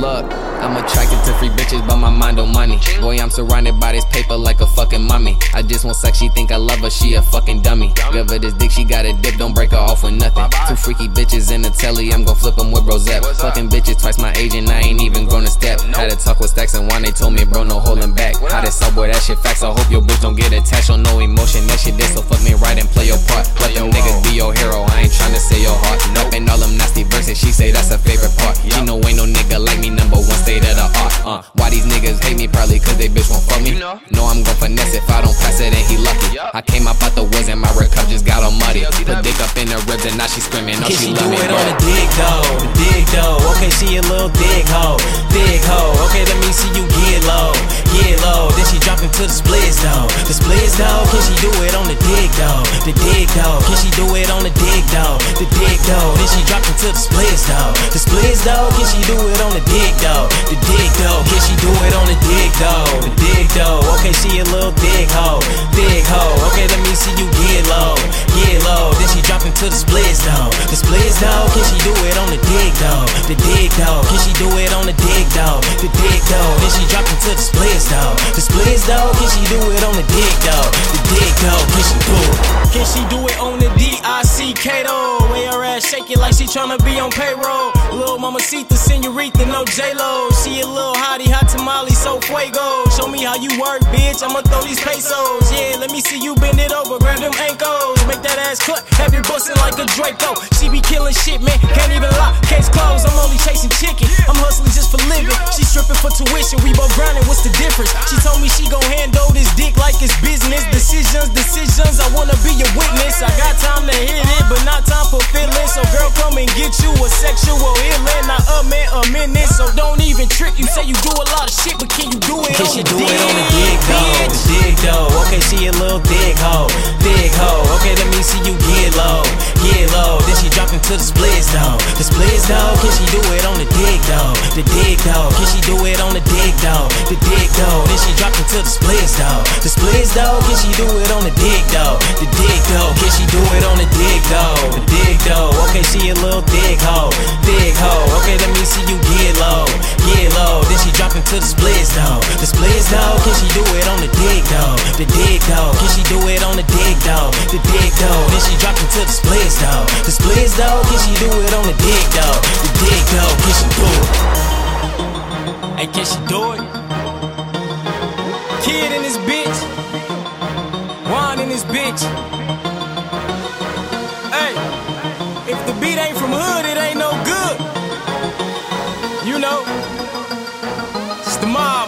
Look, I'm attracted to free bitches, but my mind on money. Boy, I'm surrounded by this paper like a fucking mummy. I just want sex, she think I love her, she a fucking dummy. Give her this dick, she got a dip, don't break her off with nothing. Two freaky bitches in the telly, I'm gon' flip them with Rosette. Fucking bitches twice my age, and I ain't even grown a step. Had to talk with Stacks and One, they told me, bro, no holding back. How this up, boy, that shit facts. I hope your bitch don't get attached on no emotion. That shit this, so fuck me right and play your part. Let them niggas be your hero, I ain't tryna say your heart. Nope, cause they bitch won't fuck me. No, I'm gon' finesse if I don't pass it, and he lucky. I came up out the woods and my red cup just got all muddy. Put dick up in her ribs and now she screaming, oh Can she she do love me. it on the dig though? The dig though. Okay, she a little dig hoe. Dig hoe. Okay, let me see you get low. Get low. Then she drop into the splits though. The splits though. Can she do it on the dig though? The dig though. Can she do it on the dig though? The dig though. Then she drop into the splits though. The splits though. Can she do it The dig though. Can she do it on the dig though? The dig though. Then she drop into the splits though. The splits though. Can she do it on the dig though? The dig though. Can she do it? Can she do it on the D-I-C-K though? Way her ass shake it like she tryna be on payroll. Little mama Sita, senorita, no J-Lo. She a little hottie, hot tamale, so fuego. Show me how you work, bitch. I'ma throw these pesos. Yeah, let me see you bend it over, grab them ankles. Make that ass have it bustin' like a Draco. She be killing shit, man. Can't even lie. Case closed, I'm only chasing chicken. I'm hustling just for living. She stripping for tuition. We both grinding, what's the difference? She told me she gon' handle this dick like it's business. Decisions, decisions. I wanna be your witness. I got time to hit it, but not time for feelings. So girl, come and get you a sexual healing. Not a man, a minute. So don't even trip. You say you do a lot of shit, but can you do it Can on she the do dig? it on the dig though? The dig though. Okay, she a little dig hoe. Dig she do it on the dig though? The dig though. Can she do it on the dig though? The dig though. Then she drop into the splits though. The splits though. Can she do it on the dig though? The dig though. Can she do it on the dig though? The dig though. Okay, she a little dig hoe. Dig hoe. Okay, let me see you get low. Get low. Then she drop into the splits though. The splits though. Can she do it on the dig though? The dig though. Can she do it on the dig though? The dig though. Then she drop into the splits though. Kidd in this bitch. Wine in this bitch. Hey, if the beat ain't from hood, it ain't no good. You know, it's the mob.